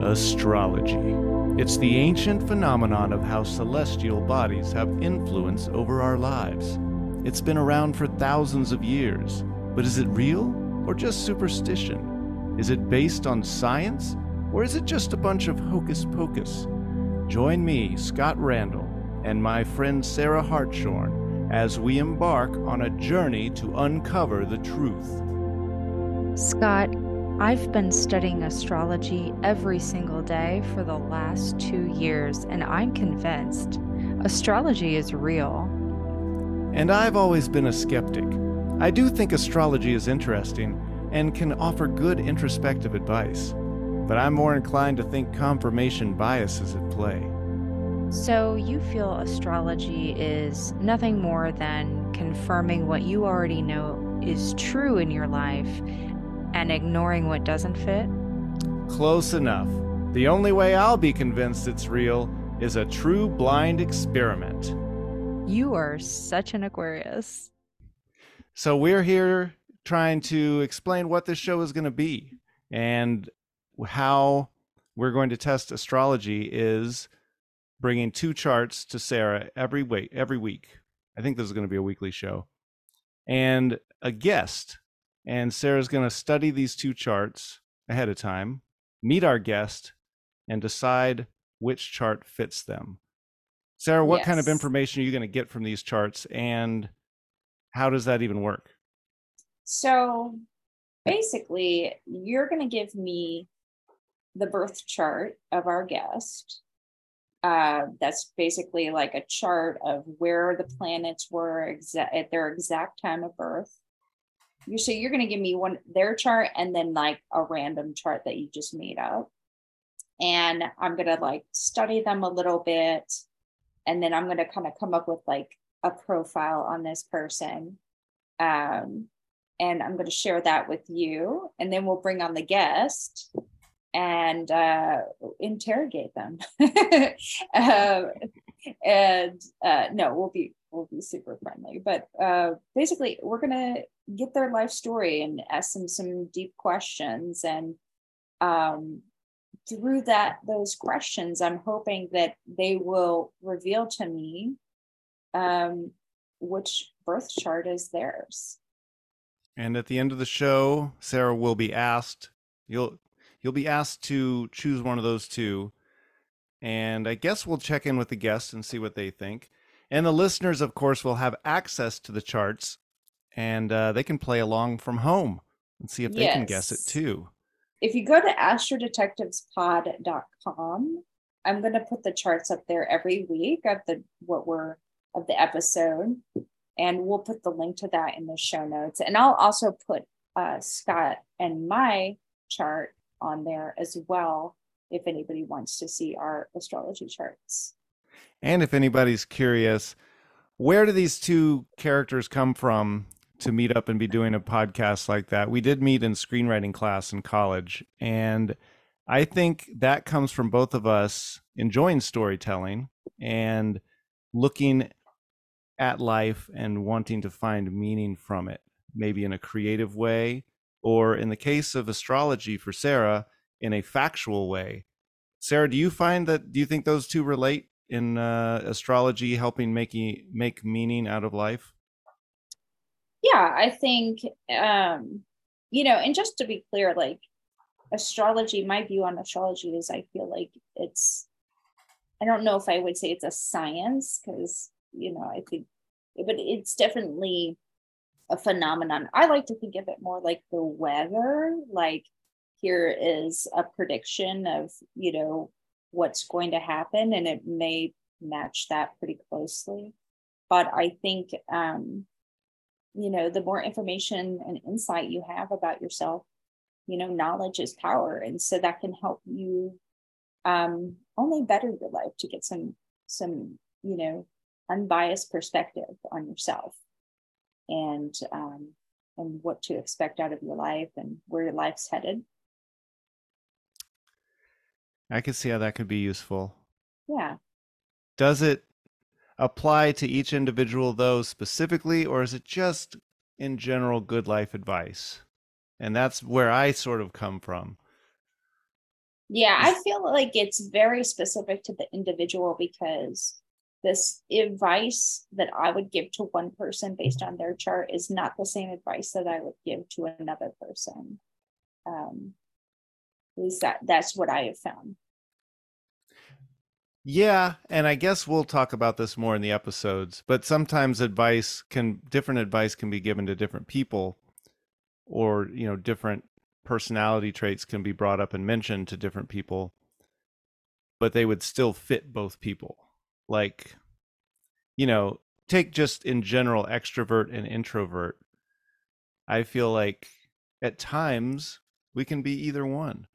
Astrology. It's the ancient phenomenon of how celestial bodies have influence over our lives. It's been around for thousands of years, but is it real or just superstition? Is it based on science or is it just a bunch of hocus pocus? Join me, Scott Randall, and my friend Sarah Hartshorn as we embark on a journey to uncover the truth. Scott, I've been studying astrology every single day for the last two years, and I'm convinced astrology is real. And I've always been a skeptic. I do think astrology is interesting and can offer good introspective advice, but I'm more inclined to think confirmation bias is at play. So, you feel astrology is nothing more than confirming what you already know is true in your life and ignoring what doesn't fit? Close enough. The only way I'll be convinced it's real is a true blind experiment. You are such an Aquarius. So, we're here trying to explain what this show is going to be and how we're going to test astrology is bringing two charts to Sarah every week every week. I think this is going to be a weekly show. And a guest and Sarah's going to study these two charts ahead of time, meet our guest, and decide which chart fits them. Sarah, what yes. kind of information are you going to get from these charts and how does that even work? So basically, you're going to give me the birth chart of our guest. Uh, that's basically like a chart of where the planets were exa- at their exact time of birth you so you're going to give me one their chart and then like a random chart that you just made up. And i'm going to like study them a little bit. And then i'm going to kind of come up with like a profile on this person. Um, and i'm going to share that with you. And then we'll bring on the guest and uh, interrogate them. Uh, and uh, no we'll be we'll be super friendly. But uh, basically we're going to get their life story and ask them some deep questions. And um, through that those questions i'm hoping that they will reveal to me um, which birth chart is theirs. And at the end of the show sarah will be asked you'll you'll be asked to choose one of those two. And i guess we'll check in with the guests and see what they think. And the listeners of course will have access to the charts and uh, they can play along from home and see if they yes. can guess it too. If you go to astrodetectivespod.com, I'm going to put the charts up there every week of the what we're of the episode, and we'll put the link to that in the show notes. And I'll also put uh, Scott and my chart on there as well if anybody wants to see our astrology charts. And if anybody's curious, where do these two characters come from to meet up and be doing a podcast like that. We did meet in screenwriting class in college, and I think that comes from both of us enjoying storytelling and looking at life and wanting to find meaning from it, maybe in a creative way, or in the case of astrology for Sarah, in a factual way. Sarah, do you find that do you think those two relate in uh, astrology helping making make meaning out of life? Yeah i think um you know and just to be clear like astrology my view on astrology is i feel like it's i don't know if i would say it's a science because you know i think but it's definitely a phenomenon. I like to think of it more like the weather like here is a prediction of you know what's going to happen and it may match that pretty closely. But i think um you know the more information and insight you have about yourself you know knowledge is power. And so that can help you um, only better your life to get some some you know unbiased perspective on yourself and um, and what to expect out of your life and where your life's headed. I can see how that could be useful. Yeah. Does it apply to each individual though specifically or is it just in general good life advice and that's where i sort of come from Yeah, I feel like it's very specific to the individual because this advice that I would give to one person based on their chart is not the same advice that I would give to another person. Um, at least that that's what I have found. Yeah, and I guess we'll talk about this more in the episodes, but sometimes advice can different advice can be given to different people or, you know, different personality traits can be brought up and mentioned to different people, but they would still fit both people. Like, you know, take just in general extrovert and introvert. I feel like at times we can be either one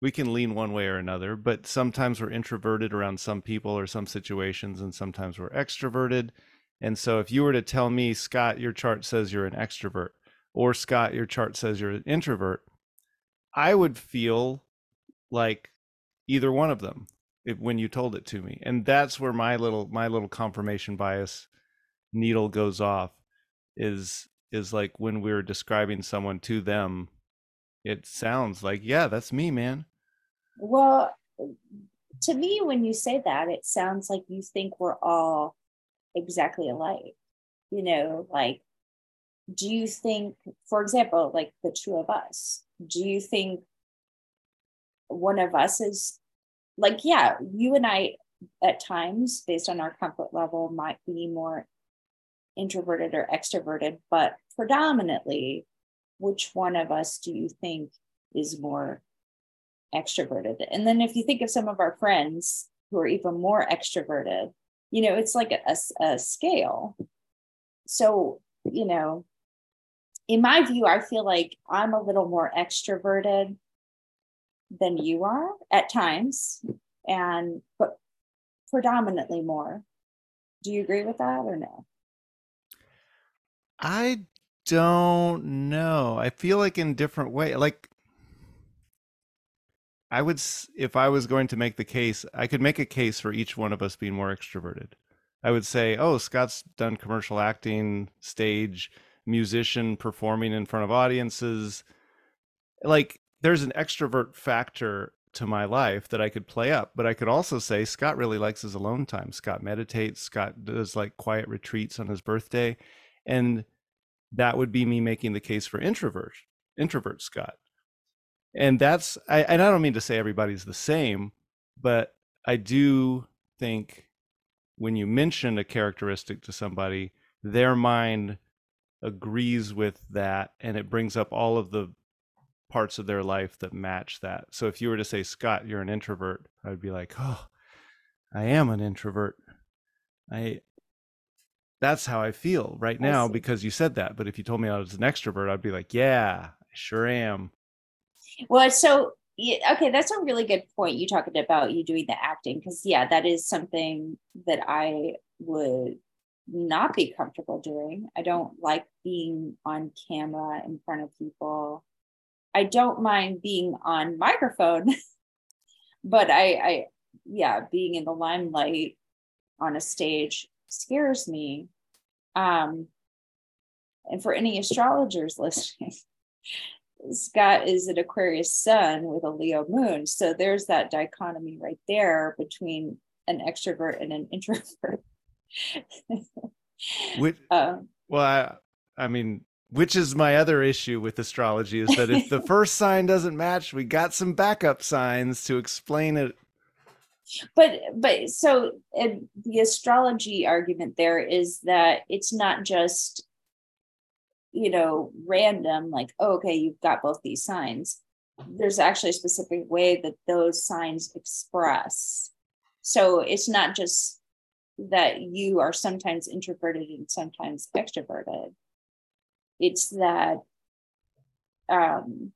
we can lean one way or another, but sometimes we're introverted around some people or some situations, and sometimes we're extroverted. And so, if you were to tell me, Scott, your chart says you're an extrovert, or Scott, your chart says you're an introvert, I would feel like either one of them if, when you told it to me. And that's where my little my little confirmation bias needle goes off is is like when we're describing someone to them it sounds like yeah that's me man well, to me, when you say that, it sounds like you think we're all exactly alike. You know, like, do you think, for example, like the two of us, do you think one of us is like, yeah, you and I at times, based on our comfort level, might be more introverted or extroverted, but predominantly, which one of us do you think is more extroverted. And then if you think of some of our friends who are even more extroverted, you know, it's like a, a, scale. So, you know, in my view, I feel like I'm a little more extroverted than you are at times, and but predominantly more. Do you agree with that or no? I don't know. I feel like in different way. Like I would, if I was going to make the case, I could make a case for each one of us being more extroverted. I would say, oh, Scott's done commercial acting, stage, musician, performing in front of audiences. Like, there's an extrovert factor to my life that I could play up, but I could also say Scott really likes his alone time. Scott meditates, Scott does like quiet retreats on his birthday. And that would be me making the case for introvert, introvert Scott and that's I, and I don't mean to say everybody's the same, but I do think when you mention a characteristic to somebody, their mind agrees with that and it brings up all of the parts of their life that match that. So if you were to say, Scott, you're an introvert, I'd be like, oh, I am an introvert. I that's how I feel right now because you said that. But if you told me I was an extrovert, I'd be like, yeah, I sure am. Well, so okay, that's a really good point. You talking about you doing the acting because yeah, that is something that I would not be comfortable doing. I don't like being on camera in front of people. I don't mind being on microphone, but I, I, yeah, being in the limelight on a stage scares me. Um, and for any astrologers listening, Scott is an Aquarius sun with a Leo moon. So there's that dichotomy right there between an extrovert and an introvert. which, um, well, I, I mean, which is my other issue with astrology is that if the first sign doesn't match, we got some backup signs to explain it. But but so the astrology argument there is that it's not just you know, random, like, oh, okay, you've got both these signs. There's actually a specific way that those signs express. So it's not just that you are sometimes introverted and sometimes extroverted. It's that um,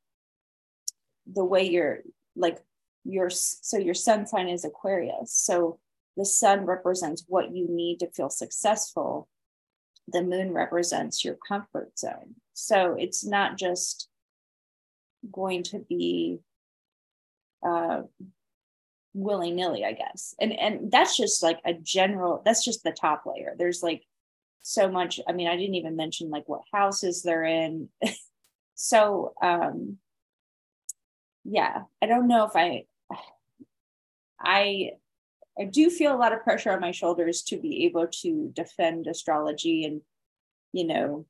the way you're like your so your sun sign is Aquarius. So the sun represents what you need to feel successful the moon represents your comfort zone. So it's not just going to be uh, willy nilly, I guess. And and that's just like a general. That's just the top layer. There's like so much. I mean, I didn't even mention like what houses they're in. so um, yeah, I don't know if I I I do feel a lot of pressure on my shoulders to be able to defend astrology and, you know,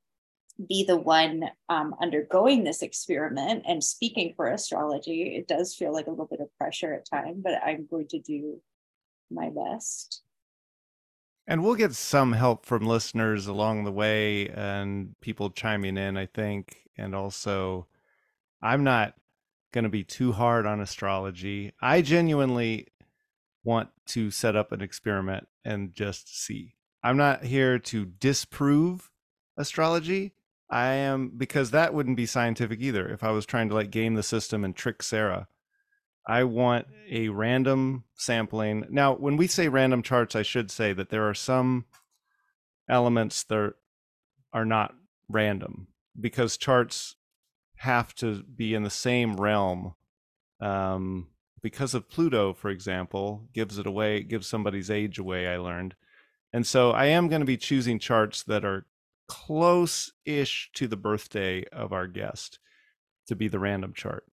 be the one um, undergoing this experiment and speaking for astrology. It does feel like a little bit of pressure at time, but I'm going to do my best. And we'll get some help from listeners along the way and people chiming in, I think. And also, I'm not going to be too hard on astrology. I genuinely want to set up an experiment and just see. I'm not here to disprove astrology. I am because that wouldn't be scientific either if I was trying to like game the system and trick Sarah. I want a random sampling. Now, when we say random charts, I should say that there are some elements that are not random because charts have to be in the same realm um, because of Pluto, for example, gives it away, gives somebody's age away, I learned. And so I am going to be choosing charts that are close ish to the birthday of our guest to be the random chart.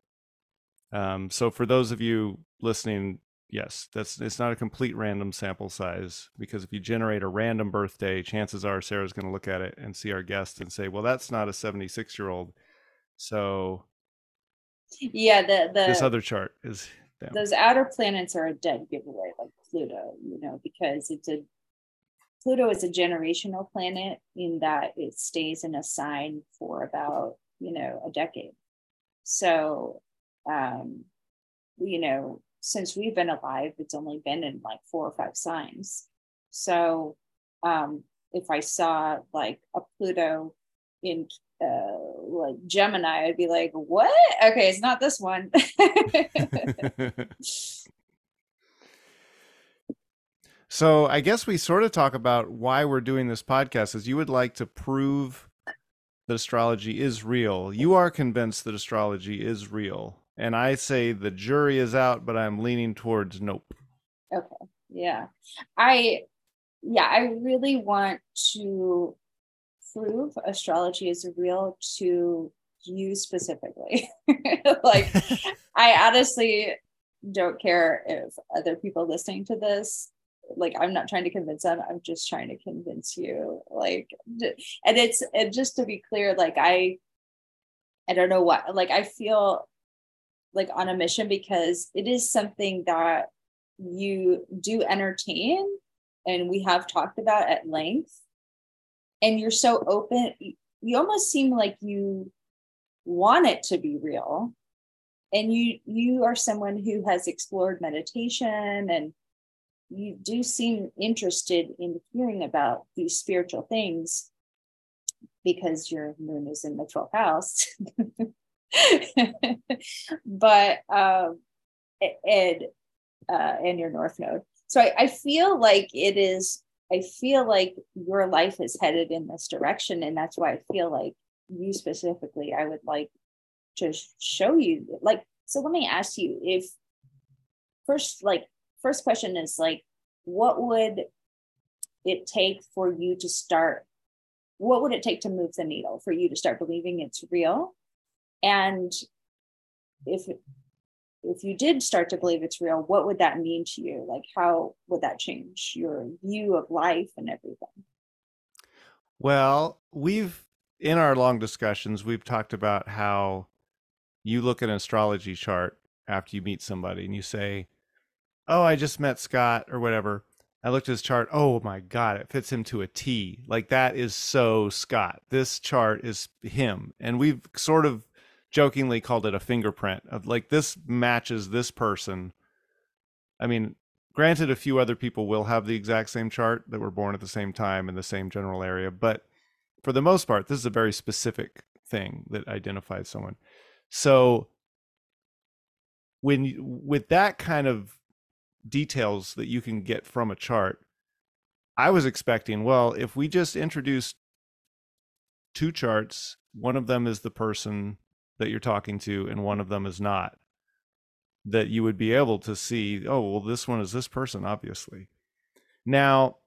Um, so for those of you listening, yes, that's it's not a complete random sample size because if you generate a random birthday, chances are Sarah's going to look at it and see our guest and say, "Well, that's not a 76 year old." So yeah, the the this other chart is Those outer planets are a dead giveaway, like Pluto, you know, because it's a Pluto is a generational planet in that it stays in a sign for about, you know, a decade. So, um, you know, since we've been alive, it's only been in like four or five signs. So, um, if I saw like a Pluto in uh, like Gemini, I'd be like, what? Okay, it's not this one. so I guess we sort of talk about why we're doing this podcast is you would like to prove that astrology is real. You are convinced that astrology is real. And I say the jury is out, but I'm leaning towards nope. Okay. Yeah. I yeah, I really want to prove astrology is real to you specifically. like, I honestly don't care if other people listening to this like i'm not trying to convince them i'm just trying to convince you like and it's and just to be clear like i i don't know what like i feel like on a mission because it is something that you do entertain and we have talked about at length and you're so open you almost seem like you want it to be real. And you you are someone who has explored meditation and you do seem interested in hearing about these spiritual things because your moon is in the 12th house. But um and uh and your north node. So I, I feel like it is I feel like your life is headed in this direction. And that's why I feel like you specifically, I would like to show you like, so let me ask you if first, like, first question is like, what would it take for you to start? What would it take to move the needle for you to start believing it's real? And if if you did start to believe it's real, what would that mean to you? Like, how would that change your view of life and everything? Well, we've, in our long discussions, we've talked about how you look at an astrology chart after you meet somebody and you say, Oh, I just met Scott or whatever. I looked at his chart. Oh my God, it fits him to a T. Like, that is so Scott. This chart is him. And we've sort of jokingly called it a fingerprint of like this matches this person. I mean, granted, a few other people will have the exact same chart that were born at the same time in the same general area, but for the most part, this is a very specific thing that identifies someone. So, when you, with that kind of details that you can get from a chart, I was expecting, well, if we just introduced two charts, one of them is the person that you're talking to and one of them is not that you would be able to see oh well this one is this person obviously. Now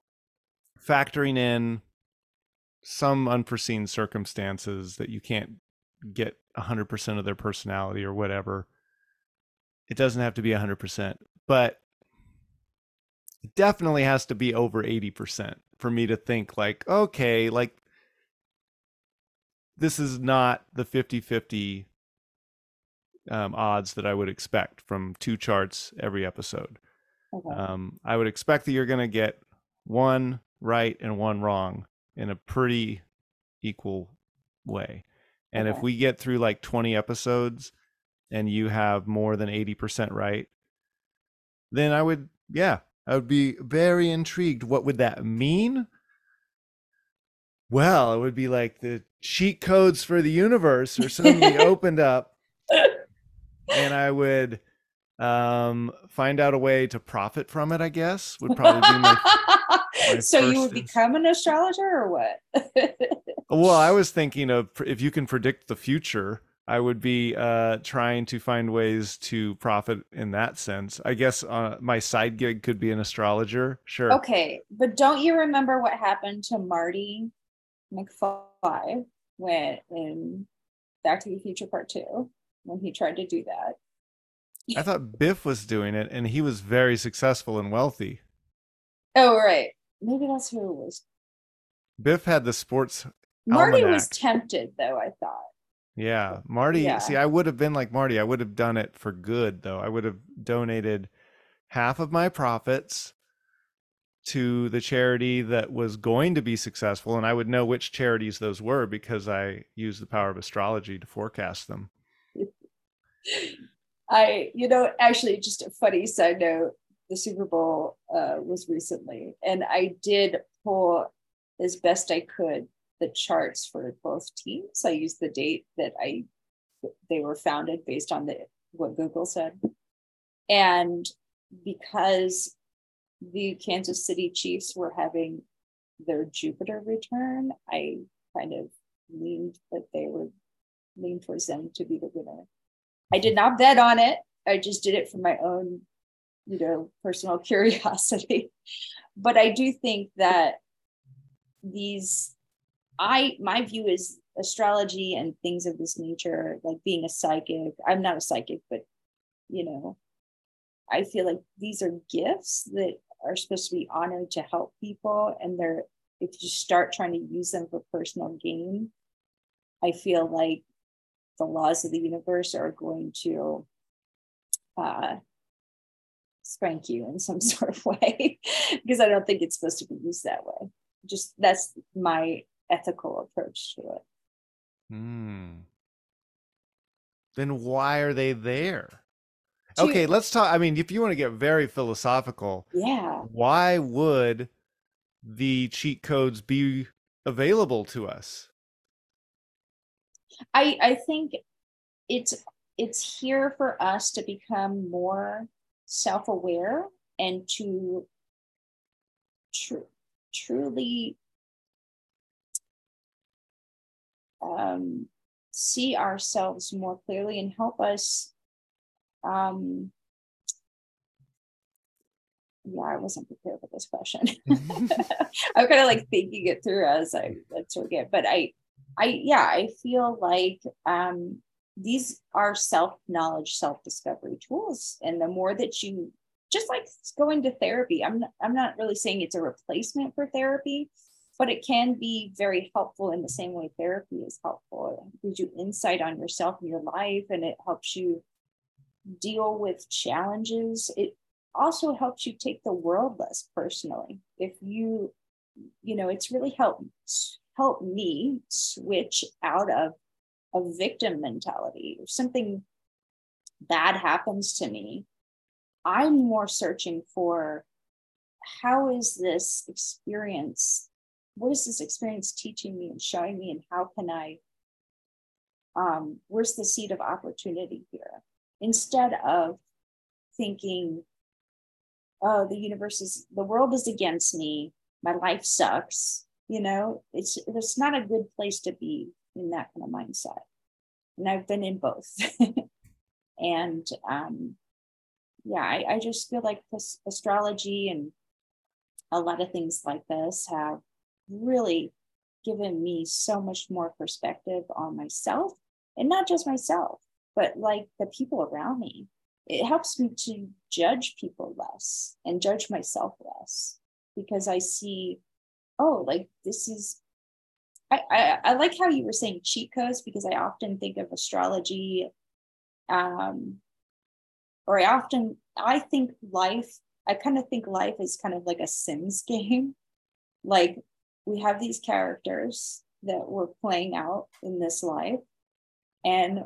factoring in some unforeseen circumstances that you can't get 100% of their personality or whatever it doesn't have to be 100%, but it definitely has to be over 80% for me to think like, okay, like this is not the 50-50 um, odds that I would expect from two charts every episode. Okay. Um, I would expect that you're going to get one right and one wrong in a pretty equal way. And if we get through like 20 episodes and you have more than 80% right, then I would, yeah, I would be very intrigued. What would that mean? Well, it would be like the cheat codes for the universe or suddenly opened up and I would um find out a way to profit from it, I guess, would probably be my my so you would become an astrologer or what? Well, I was thinking of if you can predict the future, I would be uh, trying to find ways to profit in that sense. I guess uh, my side gig could be an astrologer. Sure. okay, but don't you remember what happened to Marty McFly when in Back to the Future Part Two when he tried to do that? I thought Biff was doing it, and he was very successful and wealthy. Oh, right. Maybe that's who it was. Biff had the sports. Marty was tempted, though. I thought. Yeah, Marty. Yeah. See, I would have been like Marty. I would have done it for good, though. I would have donated half of my profits to the charity that was going to be successful, and I would know which charities those were because I used the power of astrology to forecast them. I, you know, actually, just a funny side note: the Super Bowl uh, was recently, and I did pull as best I could the charts for both teams. I used the date that I they were founded based on the what Google said, and because the Kansas City Chiefs were having their Jupiter return, I kind of leaned that they would lean towards them to be the winner. I did not bet on it. I just did it for my own, you know, personal curiosity. But I do think that these, I, my view is astrology and things of this nature, like being a psychic. I'm not a psychic, but, you know, I feel like these are gifts that are supposed to be honored to help people. And they're, if you start trying to use them for personal gain, I feel like the laws of the universe are going to uh, spank you in some sort of way because I don't think it's supposed to be used that way. Just that's my ethical approach to it. Hmm. Then why are they there? Okay, let's talk. I mean, if you want to get very philosophical, Yeah. why would the cheat codes be available to us? I I think it's it's here for us to become more self-aware and to tr- truly um, see ourselves more clearly and help us um, yeah i wasn't prepared for this question. I'm kind of like thinking it through as i let's forget but i i yeah i feel like um these are self knowledge self discovery tools and the more that you just like going to therapy i'm not, i'm not really saying it's a replacement for therapy but it can be very helpful in the same way therapy is helpful. It gives you insight on yourself and your life and it helps you deal with challenges it also helps you take the world less personally. If you you know it's really helped help me switch out of a victim mentality. If something bad happens to me i'm more searching for how is this experience what is this experience teaching me and showing me and how can i um where's the seed of opportunity here instead of thinking oh the universe is the world is against me my life sucks you know it's it's not a good place to be in that kind of mindset. And i've been in both. And um yeah I, I just feel like this astrology and a lot of things like this have really given me so much more perspective on myself and not just myself but like the people around me it helps me to judge people less and judge myself less because I see, oh, like this is I, I, I like how you were saying cheat codes because I often think of astrology um or I often I think life I kind of think life is kind of like a Sims game. Like we have these characters that we're playing out in this life. And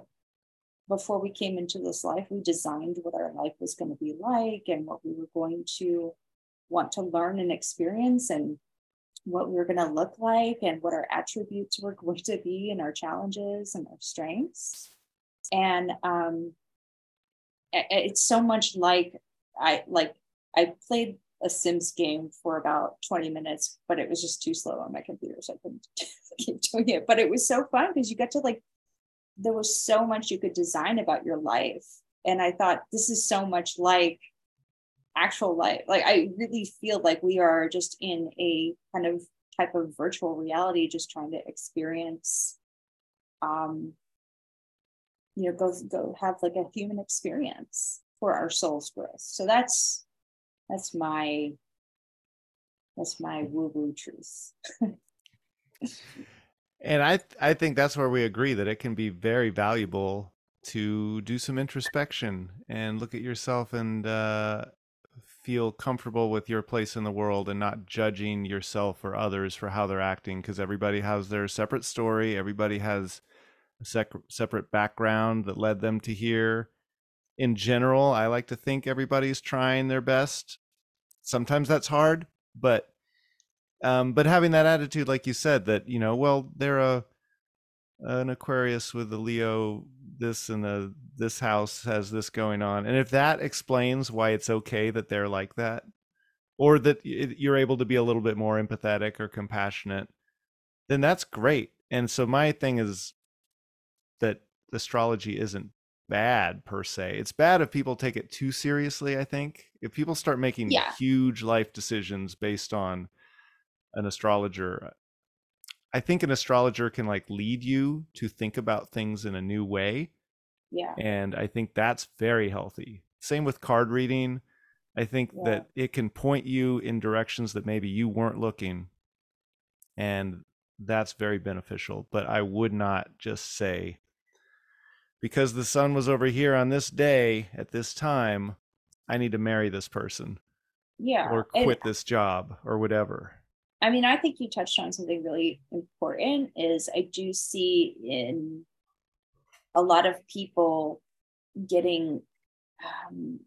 before we came into this life, we designed what our life was going to be like and what we were going to want to learn and experience and what we were going to look like and what our attributes were going to be and our challenges and our strengths. And um, it's so much like I like I played a Sims game for about 20 minutes, but it was just too slow on my computer, so I couldn't keep doing it. But it was so fun because you got to like, there was so much you could design about your life. And I thought this is so much like actual life. Like I really feel like we are just in a kind of type of virtual reality, just trying to experience um you know go go have like a human experience for our soul's growth so that's that's my that's my woo woo truth and i i think that's where we agree that it can be very valuable to do some introspection and look at yourself and uh, feel comfortable with your place in the world and not judging yourself or others for how they're acting because everybody has their separate story everybody has a sec- separate background that led them to here. In general, I like to think everybody's trying their best. Sometimes that's hard, but um, but having that attitude, like you said, that you know, well, they're a an Aquarius with a Leo, this and the this house has this going on, and if that explains why it's okay that they're like that, or that you're able to be a little bit more empathetic or compassionate, then that's great. And so my thing is that astrology isn't bad per se. It's bad if people take it too seriously, I think. If people start making yeah. huge life decisions based on an astrologer, I think an astrologer can like lead you to think about things in a new way. Yeah. And I think that's very healthy. Same with card reading. I think yeah. that it can point you in directions that maybe you weren't looking. And that's very beneficial. But I would not just say, because the sun was over here on this day at this time, I need to marry this person. Yeah. Or quit and, this job or whatever. I mean, I think you touched on something really important is I do see in a lot of people getting um,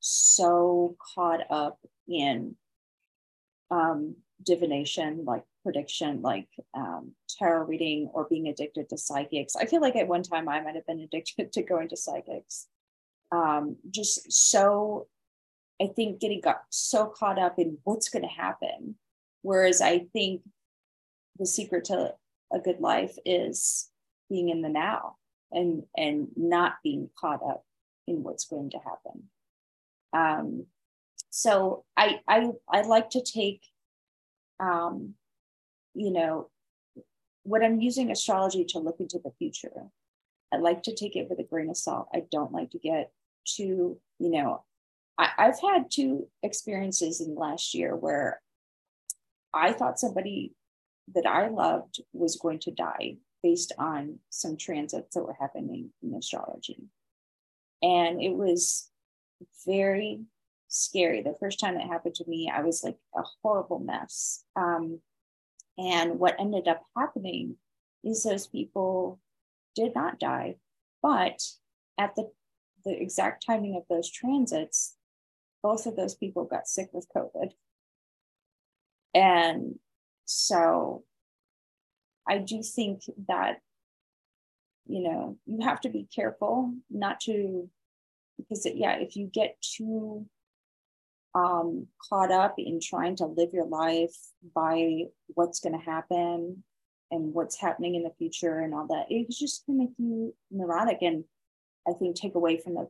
so caught up in um, divination, like prediction like um, tarot reading or being addicted to psychics. I feel like at one time I might have been addicted to going to psychics. Um, just so, I think getting got so caught up in what's going to happen. Whereas I think the secret to a good life is being in the now and and not being caught up in what's going to happen. Um, so I I I like to take um, you know, when I'm using astrology to look into the future, I like to take it with a grain of salt. I don't like to get too, you know, I, I've had two experiences in the last year where I thought somebody that I loved was going to die based on some transits that were happening in astrology. And it was very scary. The first time it happened to me, I was like a horrible mess. Um, and what ended up happening is those people did not die, but at the, the exact timing of those transits, both of those people got sick with COVID. And so I do think that, you know, you have to be careful not to, because, it, yeah, if you get too um, caught up in trying to live your life by what's going to happen and what's happening in the future and all that. It's just going to make you neurotic and I think take away from the,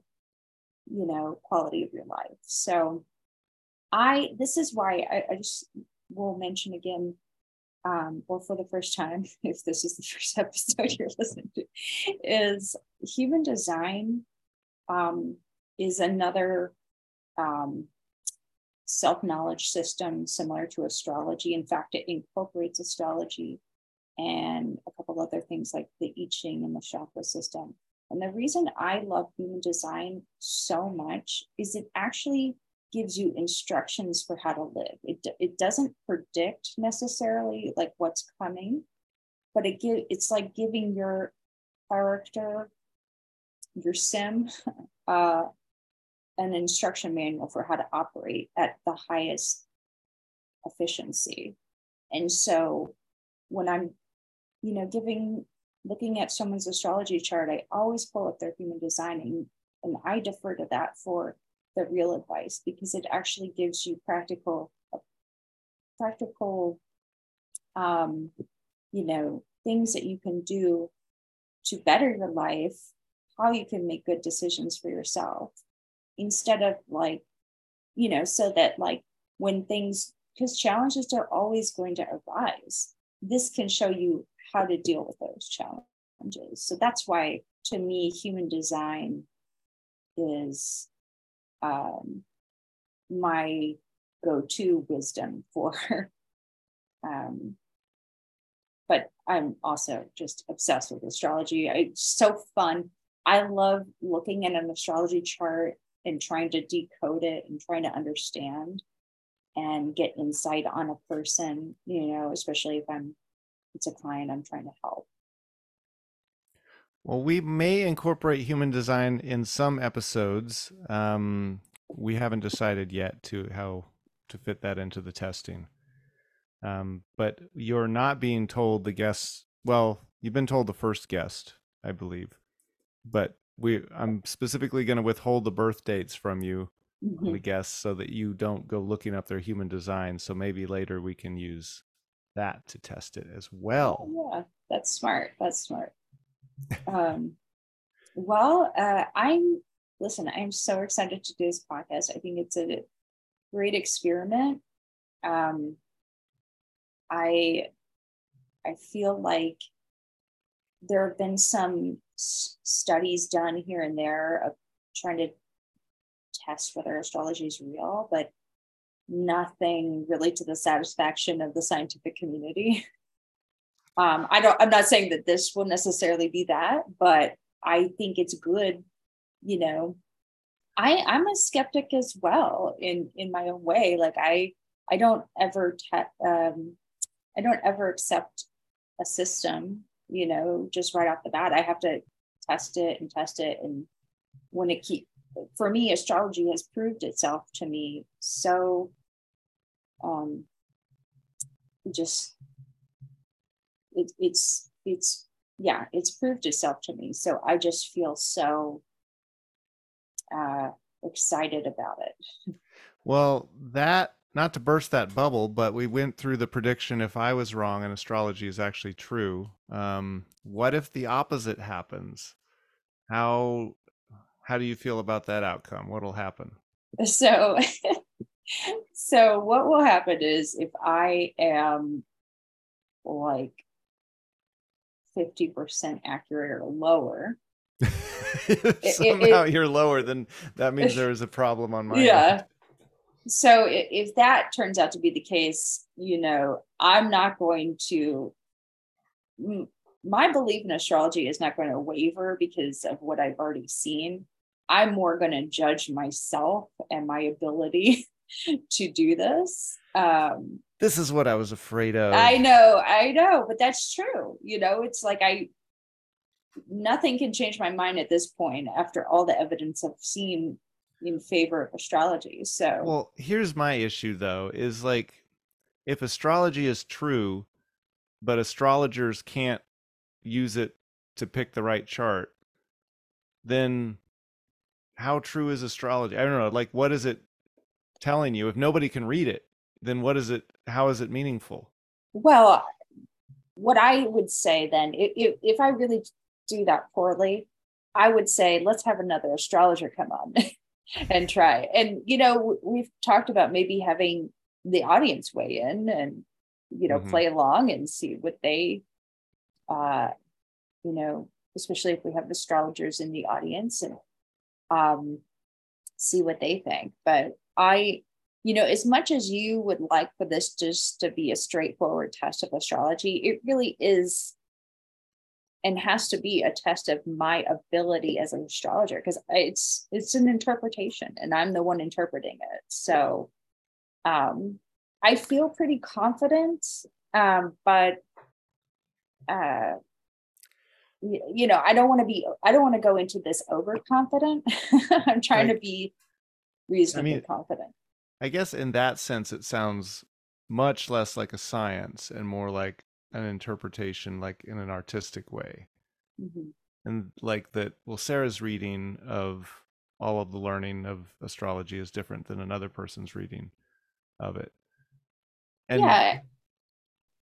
you know, quality of your life. So I, this is why I, I just will mention again, um, or for the first time, if this is the first episode you're listening to, is human design um, is another um, self knowledge system similar to astrology. In fact, it incorporates astrology and a couple other things like the I Ching and the chakra system. And the reason I love human design so much is it actually gives you instructions for how to live. It, it doesn't predict necessarily like what's coming, but it give it's like giving your character, your sim, uh, an instruction manual for how to operate at the highest efficiency. And so when I'm, you know, giving looking at someone's astrology chart, I always pull up their human design and, and I defer to that for the real advice because it actually gives you practical, practical, um, you know, things that you can do to better your life, how you can make good decisions for yourself instead of like, you know, so that like when things, because challenges are always going to arise, this can show you how to deal with those challenges. So that's why, to me, human design is um, my go-to wisdom for. um, but I'm also just obsessed with astrology. It's so fun. I love looking at an astrology chart and trying to decode it and trying to understand and get insight on a person, you know, especially if I'm it's a client I'm trying to help. Well, we may incorporate human design in some episodes. Um, we haven't decided yet to how to fit that into the testing. Um, but you're not being told the guests. Well, you've been told the first guest, I believe, but we I'm specifically going to withhold the birth dates from you, mm-hmm. the guests, so that you don't go looking up their human design. So maybe later we can use that to test it as well. Oh, yeah, that's smart. That's smart. Um, well, uh, I'm listen. I'm so excited to do this podcast. I think it's a great experiment. Um, I I feel like there have been some studies done here and there of trying to test whether astrology is real, but nothing really to the satisfaction of the scientific community. Um, I don't. I'm not saying that this will necessarily be that, but I think it's good. You know, I I'm a skeptic as well in in my own way. Like I I don't ever te- um, I don't ever accept a system. You know, just right off the bat, I have to test it and test it, and when it keep for me, astrology has proved itself to me so um, just it, it's it's yeah it's proved itself to me. So i just feel so uh, excited about it. Well that not to burst that bubble but we went through the prediction if i was wrong and astrology is actually true um, what if the opposite happens? How how do you feel about that outcome? What'll happen? So so what will happen is if I am like 50% accurate or lower. Somehow it, it, you're lower, then that means there is a problem on my Yeah. End. So if that turns out to be the case, you know, I'm not going to my belief in astrology is not going to waver because of what I've already seen. I'm more going to judge myself and my ability to do this. Um, this is what I was afraid of. I know, I know, but that's true. You know, it's like I, nothing can change my mind at this point after all the evidence I've seen in favor of astrology. So, well, here's my issue though is like, if astrology is true, but astrologers can't use it to pick the right chart, then how true is astrology? I don't know. Like, what is it? Telling you if nobody can read it then what is it how is it meaningful well what i would say then if, if i really do that poorly i would say let's have another astrologer come on and try and you know we've talked about maybe having the audience weigh in and you know mm-hmm. play along and see what they uh you know especially if we have astrologers in the audience and um see what they think. But I, you know, as much as you would like for this just to be a straightforward test of astrology, it really is and has to be a test of my ability as an astrologer because it's it's an interpretation and i'm the one interpreting it. So um i feel pretty confident um but uh you know i don't want to be i don't want to go into this overconfident. I'm trying Like- to be reasonably mean- confident I guess in that sense, it sounds much less like a science and more like an interpretation, like in an artistic way. Mhm. And like that, well, Sarah's reading of all of the learning of astrology is different than another person's reading of it. And yeah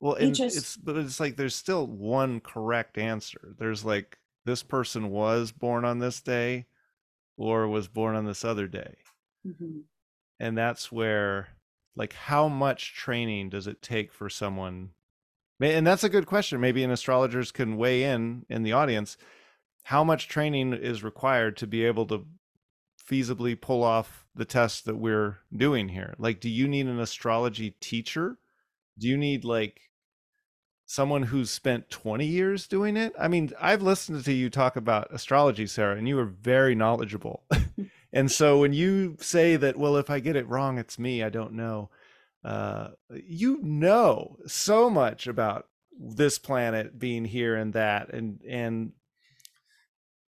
well, and just- it's but it's like there's still one correct answer. There's like this person was born on this day or was born on this other day. Mhm. and that's where like how much training does it take for someone and that's a good question maybe an astrologers can weigh in in the audience how much training is required to be able to feasibly pull off the test that we're doing here? Like do you need an astrology teacher? Do you need like someone who's spent 20 years doing it? I mean i've listened to you talk about astrology sarah and you are very knowledgeable and so when you say that well if i get it wrong it's me i don't know uh, you know so much about this planet being here and that and and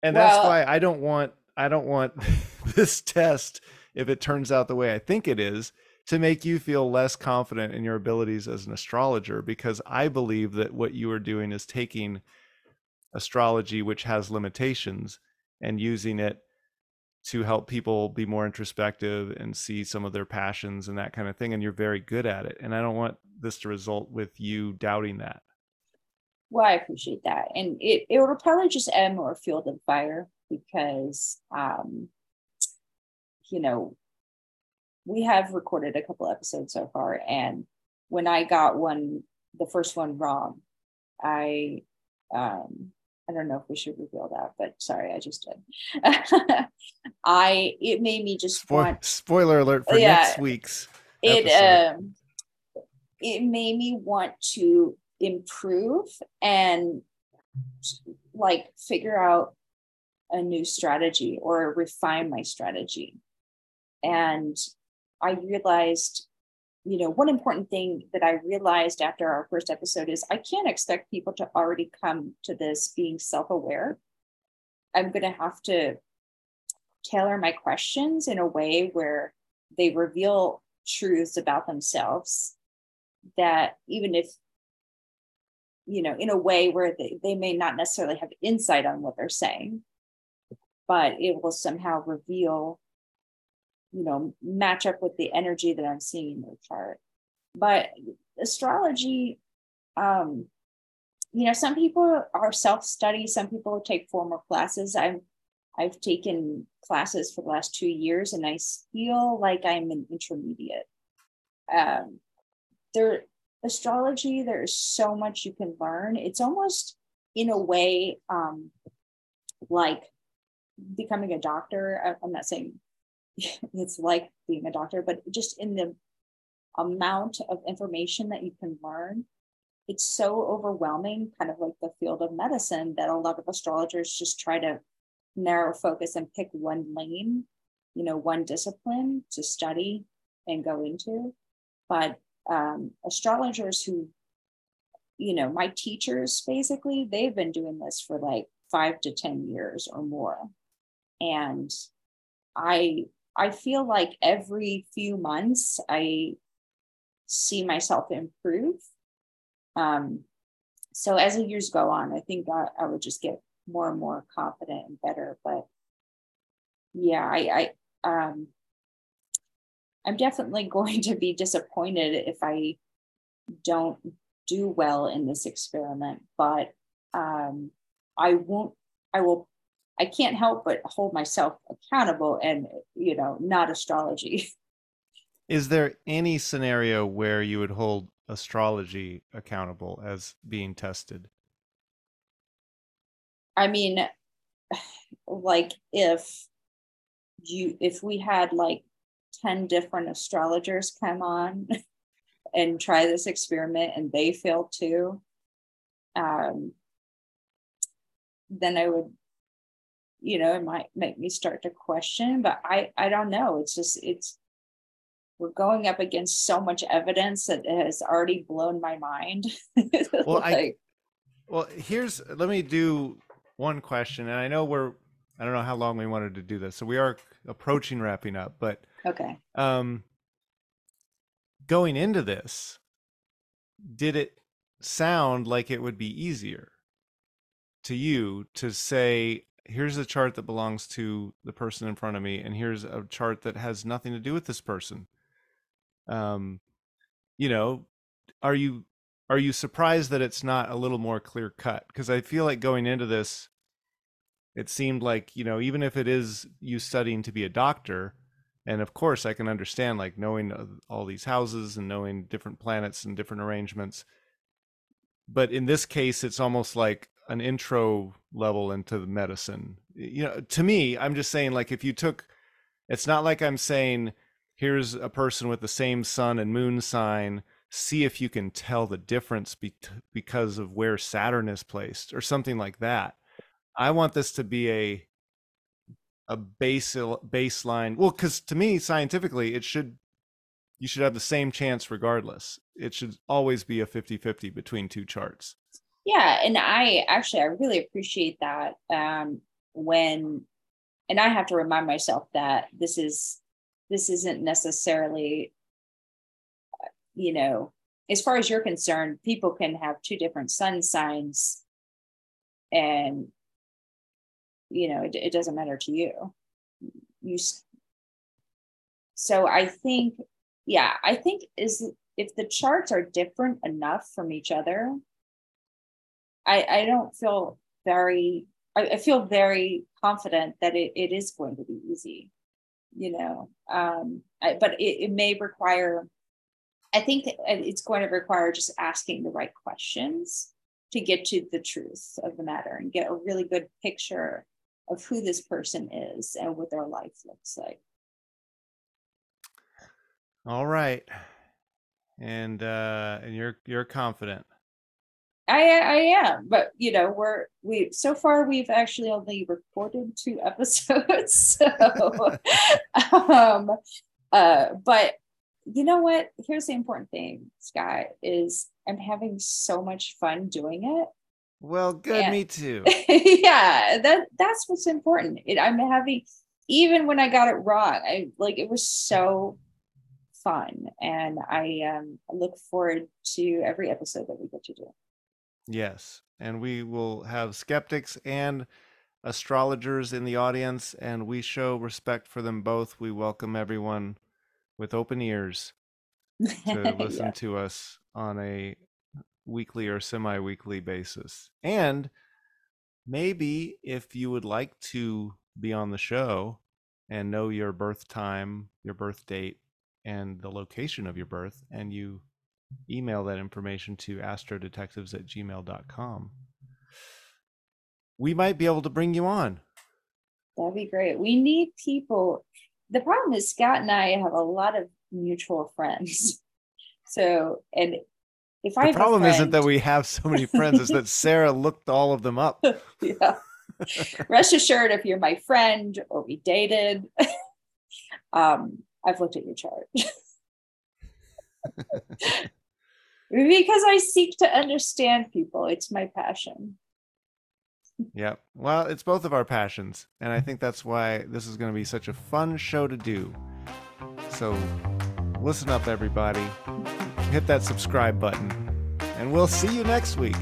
and that's Well- why i don't want i don't want this test if it turns out the way i think it is to make you feel less confident in your abilities as an astrologer because i believe that what you are doing is taking astrology which has limitations and using it to help people be more introspective and see some of their passions and that kind of thing and you're very good at it and i don't want this to result with you doubting that Well, I appreciate that. And it, it will probably just add more fuel to the fire because, um, you know, we have recorded a couple episodes so far. And when I got one, the first one wrong, I, um, I don't know if we should reveal that, but sorry, I just did. I, it made me just Spoil- want spoiler alert for Yeah. next week's it episode. um it made me want to improve and like figure out a new strategy or refine my strategy and i realized you know one important thing that i realized after our first episode is i can't expect people to already come to this being self-aware. I'm going to have to tailor my questions in a way where they reveal truths about themselves that even if you know in a way where they, they may not necessarily have insight on what they're saying but it will somehow reveal you know match up with the energy that i'm seeing in their chart. But astrology um you know some people are self-study some people take formal classes. I'm i've taken classes for the last two years and i feel like i'm an intermediate. Um there astrology there's so much you can learn. It's almost in a way um like becoming a doctor. I'm not saying it's like being a doctor but just in the amount of information that you can learn it's so overwhelming kind of like the field of medicine that a lot of astrologers just try to narrow focus and pick one lane you know one discipline to study and go into. But um, astrologers who you know my teachers basically they've been doing this for like five to ten years or more. And i i feel like every few months i see myself improve. Um, so as the years go on i think I, I would just get more and more confident and better but yeah i i um i'm definitely going to be disappointed if i don't do well in this experiment but um i won't i will i can't help but hold myself accountable and you know not astrology Is there any scenario where you would hold astrology accountable as being tested? I mean, like if you if we had like 10 different astrologers come on and try this experiment and they fail too um, then i would you know it might make me start to question but i i don't know. It's just it's we're going up against so much evidence that has already blown my mind. Well like, i well here's let me do one question and i know we're i don't know how long we wanted to do this so we are approaching wrapping up but okay. um going into this did it sound like it would be easier to you to say here's a chart that belongs to the person in front of me and here's a chart that has nothing to do with this person. Um you know are you are you surprised that it's not a little more clear cut? Because i feel like going into this it seemed like you know even if it is you studying to be a doctor and of course i can understand like knowing all these houses and knowing different planets and different arrangements but in this case it's almost like an intro level into the medicine. You know to me i'm just saying like if you took it's not like i'm saying here's a person with the same sun and moon sign see if you can tell the difference be- because of where saturn is placed or something like that. I want this to be a a base baseline well because to me scientifically it should you should have the same chance regardless. It should always be a 50-50 between two charts yeah and i actually i really appreciate that um when and i have to remind myself that this is this isn't necessarily you know as far as you're concerned people can have two different sun signs and you know it, it doesn't matter to you. You so i think yeah i think is if the charts are different enough from each other i i don't feel very i, I feel very confident that it, it is going to be easy you know? Um I, but it, it may require i think it's going to require just asking the right questions to get to the truth of the matter and get a really good picture of who this person is and what their life looks like. All right. And uh and you're you're confident I I am, but you know, we're we so far we've actually only recorded two episodes. So um uh but you know what? Here's the important thing, Scott, is I'm having so much fun doing it. Well, good, and, me too. yeah, that that's what's important. It, I'm having even when I got it wrong, I like it was so fun and I um look forward to every episode that we get to do. Yes. And we will have skeptics and astrologers in the audience, and we show respect for them both. We welcome everyone with open ears to listen yeah. to us on a weekly or semi weekly basis. And maybe if you would like to be on the show and know your birth time, your birth date, and the location of your birth, and you email that information to astrodetectives at gmail.com. We might be able to bring you on. That'd be great. We need people. The problem is, Scott and I have a lot of mutual friends. So, and if I the problem friend, isn't that we have so many friends, is that Sarah looked all of them up. yeah. Rest assured, if you're my friend or we dated, um, I've looked at your chart because I seek to understand people. It's my passion. Yeah. Well, it's both of our passions. And I think that's why this is going to be such a fun show to do. So listen up, everybody. Hit that subscribe button. And we'll see you next week.